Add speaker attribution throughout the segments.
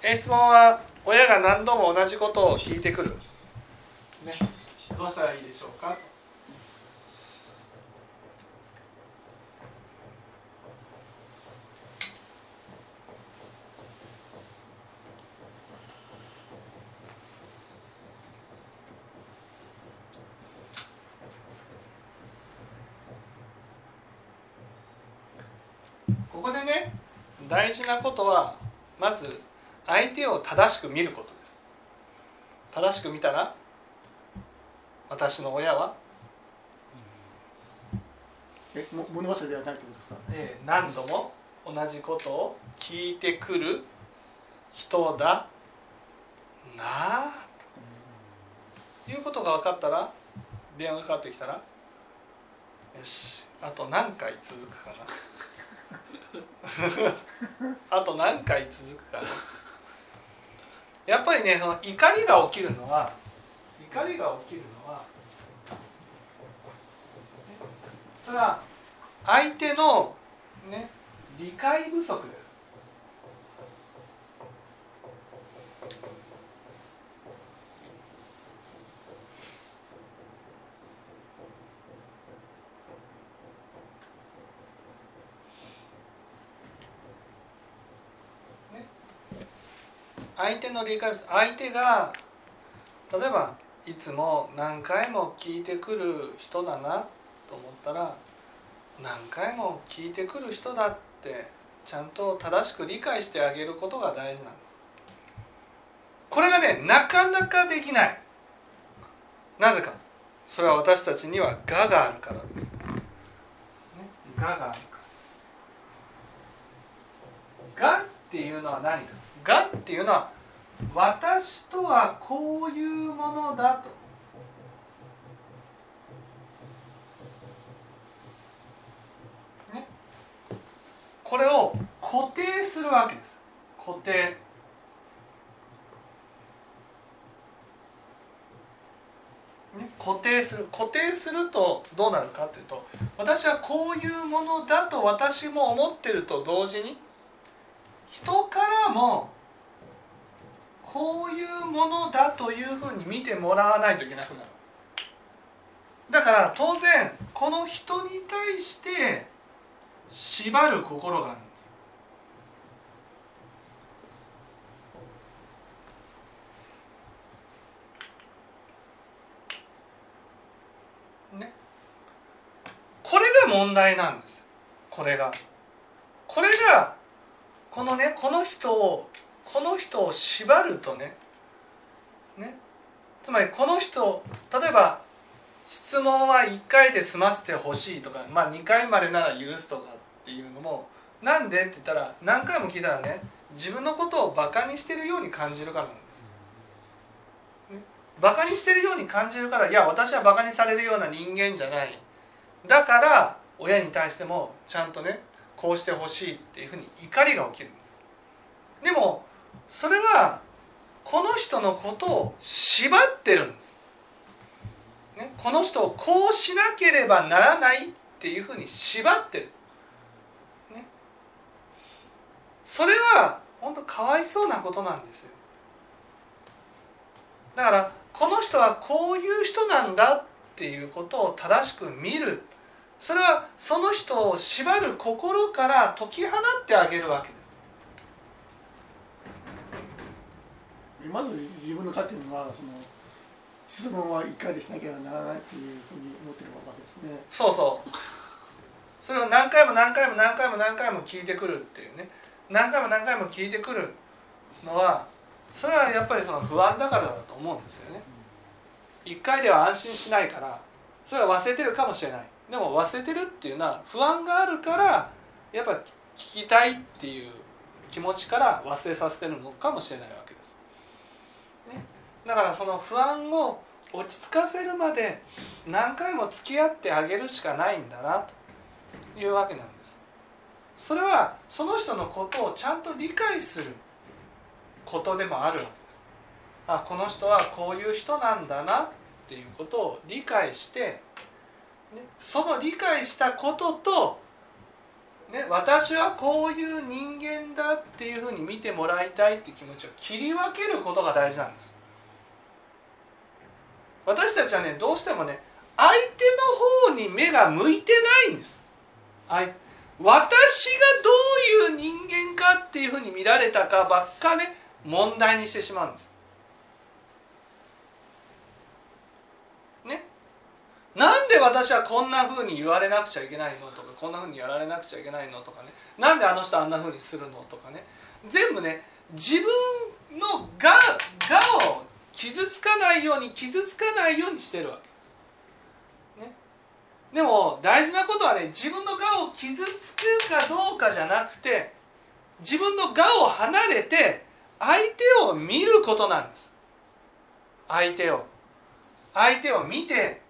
Speaker 1: え質問は親が何度も同じことを聞いてくる、ね、どうしたらいいでしょうか？ここでね大事なことはまず相手を正しく見ることです。正しく見たら私の親は
Speaker 2: えも物忘れではないってことですか？
Speaker 1: えー何度も同じことを聞いてくる人だ。なあ。ということが分かったら電話がかかってきたらよし。あと何回続くかな。あと何回続くかなやっぱりねその怒りが起きるのは怒りが起きるのはそれは相手のね理解不足ですね相手の理解相手が例えばいつも何回も聞いてくる人だなと思ったら何回も聞いてくる人だってちゃんと正しく理解してあげることが大事なんです。これがねなかなかできない。なぜか。それは私たちには我があるからです、ね、我があるから。我っていうのは何か。我っていうのは私とはこういうものだと。ね？これを固定するわけです。固定。ね？固定する。固定するとどうなるかっていうと私はこういうものだと私も思ってると同時に人からもこういうものだというふうに見てもらわないといけなくなる。だから当然この人に対して縛る心があるんです。ね。これが問題なんです。これが。これが。このねこの人をこの人を縛るとねねつまりこの人例えば質問は1回で済ませてほしいとか、まあ、2回までなら許すとかっていうのもなんでって言ったら何回も聞いたらね自分のことをバカにしてるように感じるからなんです。ね、バカにしてるように感じるからいや私はバカにされるような人間じゃないだから親に対してもちゃんとねこうしてほしいっていうふうに怒りが起きるんです。でもそれはこの人のことを縛ってるんです。ね、この人をこうしなければならないっていうふうに縛ってる、ね、それは本当かわいそうなことなんですよ。だからこの人はこういう人なんだっていうことを正しく見る。それはその人を縛る心から解き放ってあげるわけです。
Speaker 2: まず自分の家庭はその質問は1回でしなきゃならないっていうふうに思ってるわけですね。
Speaker 1: そうそうそれを何回も何回も何回も何回も聞いてくるっていうね何回も何回も聞いてくるのはそれはやっぱりその不安だからだと思うんですよね。1回では安心しないからそれは忘れてるかもしれないでも忘れてるっていうのは不安があるからやっぱ聞きたいっていう気持ちから忘れさせてるのかもしれないわ。だからその不安を落ち着かせるまで何回も付き合ってあげるしかないんだなというわけなんです。それはその人のことをちゃんと理解することでもあるわけです。あこの人はこういう人なんだなっていうことを理解して、ね、その理解したこととね、私はこういう人間だっていうふうに見てもらいたいっていう気持ちを切り分けることが大事なんです私たちはねどうしてもね相手の方に目が向いてないんです。はい。私がどういう人間かっていうふうに見られたかばっかね問題にしてしまうんです。ね。なんで私はこんなふうに言われなくちゃいけないのとかこんなふうにやられなくちゃいけないのとかね。なんであの人あんなふうにするのとかね。全部ね自分のががを傷つかないように傷つかないようにしてるわ。け。ね、でも大事なことはね自分のがを傷つくかどうかじゃなくて自分のがを離れて相手を見ることなんです。相手を。相手を見て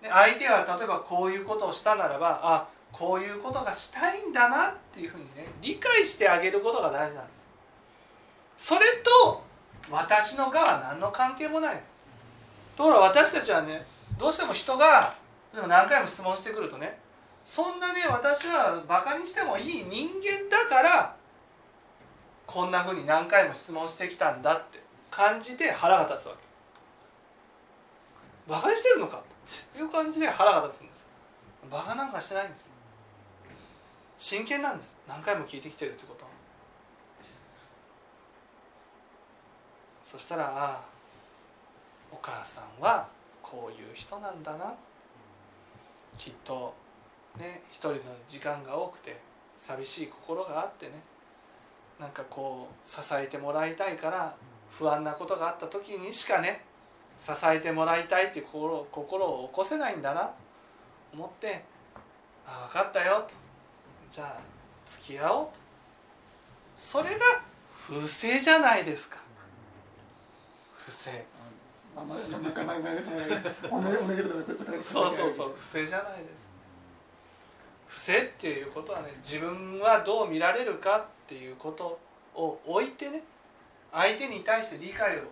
Speaker 1: 相手は例えばこういうことをしたならばあこういうことがしたいんだなっていうふうにね理解してあげることが大事なんです。それと私のがは何の関係もない。ところが私たちはねどうしても人がでも何回も質問してくるとねそんなね私はバカにしてもいい人間だからこんなふうに何回も質問してきたんだって感じで腹が立つわけ。バカにしてるのか？という感じで腹が立つんです。バカなんかしてないんです。真剣なんです。何回も聞いてきてるってことは。そしたらああお母さんはこういう人なんだな。きっとね一人の時間が多くて寂しい心があってね。なんかこう支えてもらいたいから不安なことがあった時にしかね支えてもらいたいって心心を起こせないんだな。と思って「あ分かったよ」と「じゃあ付き合おう」と。それが不正じゃないですか。正
Speaker 2: あまあなんかなんか同じこと
Speaker 1: そうそうそう不正じゃないです。不正っていうことはね自分はどう見られるかっていうことを置いてね相手に対して理解を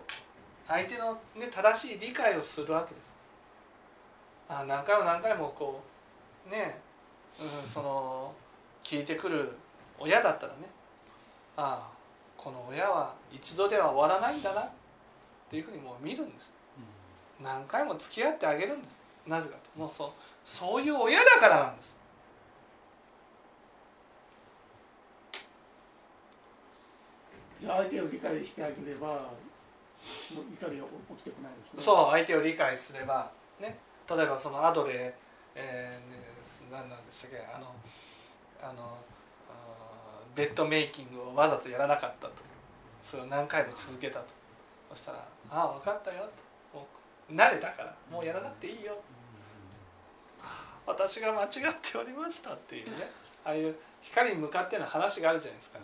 Speaker 1: 相手の、ね、正しい理解をするわけです。あ何回も何回もこうね、うん、その聞いてくる親だったらねああこの親は一度では終わらないんだな。っていうふうにもう見るんです。何回も付き合ってあげるんです。なぜかともうそうそういう親だからなんです。
Speaker 2: じゃあ相手を理解してあげれば怒りは起きてこないですね。
Speaker 1: そう相手を理解すればね。例えばその後で、えーね、何なんでしたっけあのあのベッドメイキングをわざとやらなかったと。それを何回も続けたとそしたら「ああ分かったよ」と。もう慣れたから。もうやらなくていいよ私が間違っておりましたっていうね。ああいう光に向かっての話があるじゃないですか、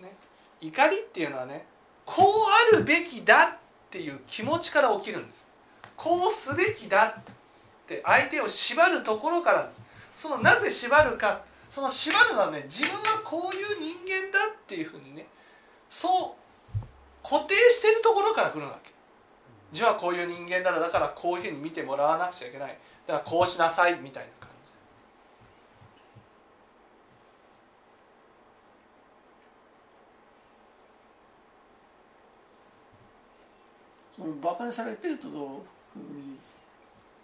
Speaker 1: ね、怒りっていうのはねこうあるべきだっていう気持ちから起きるんです。こうすべきだって相手を縛るところから。そのなぜ縛るか。その縛るのはね自分はこういう人間だっていうふうにねそう固定してるところから来るわけ。自分はこういう人間だだからこういうふうに見てもらわなくちゃいけない。だからこうしなさいみたいな感じ。
Speaker 2: そのバカにされてるとどういうふうに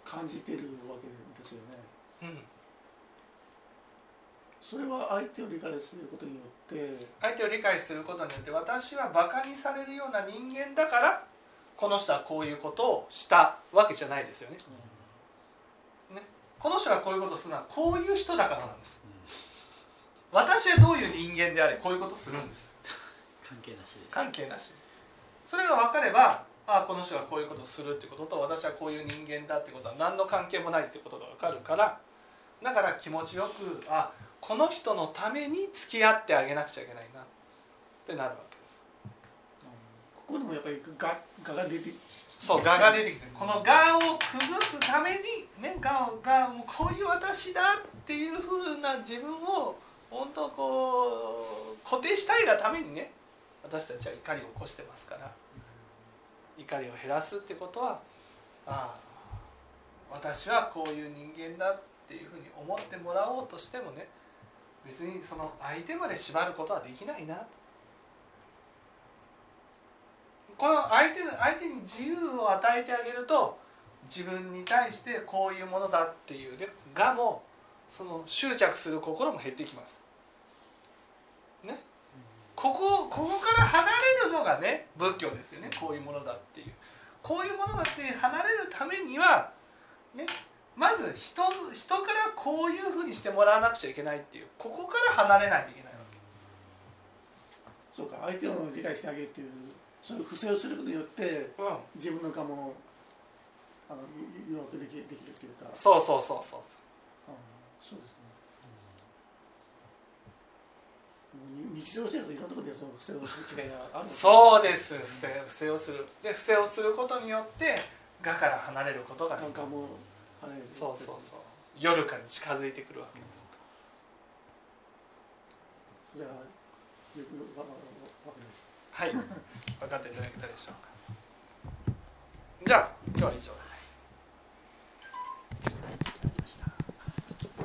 Speaker 2: 感じてるわけですよね。
Speaker 1: うん
Speaker 2: それは相手を理解することによって
Speaker 1: 相手を理解することによって私はバカにされるような人間だからこの人はこういうことをしたわけじゃないですよね。ねこの人がこういうことをするのはこういう人だからなんです。私はどういう人間であれこういうことをするんです。
Speaker 3: 関係なしで
Speaker 1: 関係なしそれが分かればあこの人がこういうことをするってことと私はこういう人間だってことは何の関係もないってことが分かるからだから気持ちよくあこの人のために付き合ってあげなくちゃいけないなってなるわけです。
Speaker 2: ここでもやっぱりががが出て
Speaker 1: そう我が出てきてこの我を崩すためにね我を我をこういう私だっていうふうな自分を本当こう固定したいがためにね私たちは怒りを起こしてますから。怒りを減らすってことはああ私はこういう人間だってていうふうに思ってもらおうとしてもね別にその相手まで縛ることはできないなと。この相手相手に自由を与えてあげると自分に対してこういうものだっていうでがもその執着する心も減ってきます。ね、ここここから離れるのがね仏教ですよね。こういうものだっていう。こういうものだって離れるためにはねまず人人からこういうふうにしてもらわなくちゃいけないっていう。ここから離れないといけないわけ。
Speaker 2: そうか相手を理解してあげるっていうそういう不正をすることによって
Speaker 1: うん。
Speaker 2: 自分の我もあのゆ弱くできできるっていうか。
Speaker 1: そうそうそうそう
Speaker 2: あそうですね、日常生活いろんなところでその不正をする機会がある
Speaker 1: そうです。不正不正をする。で不正をすることによって我から離れることができる。
Speaker 2: なんかもう
Speaker 1: そうそうそう。夜かに近づいてくるわけです。
Speaker 2: それはよくわわわかります
Speaker 1: はい。分かっていただけたでしょうか。じゃあ今日は以上です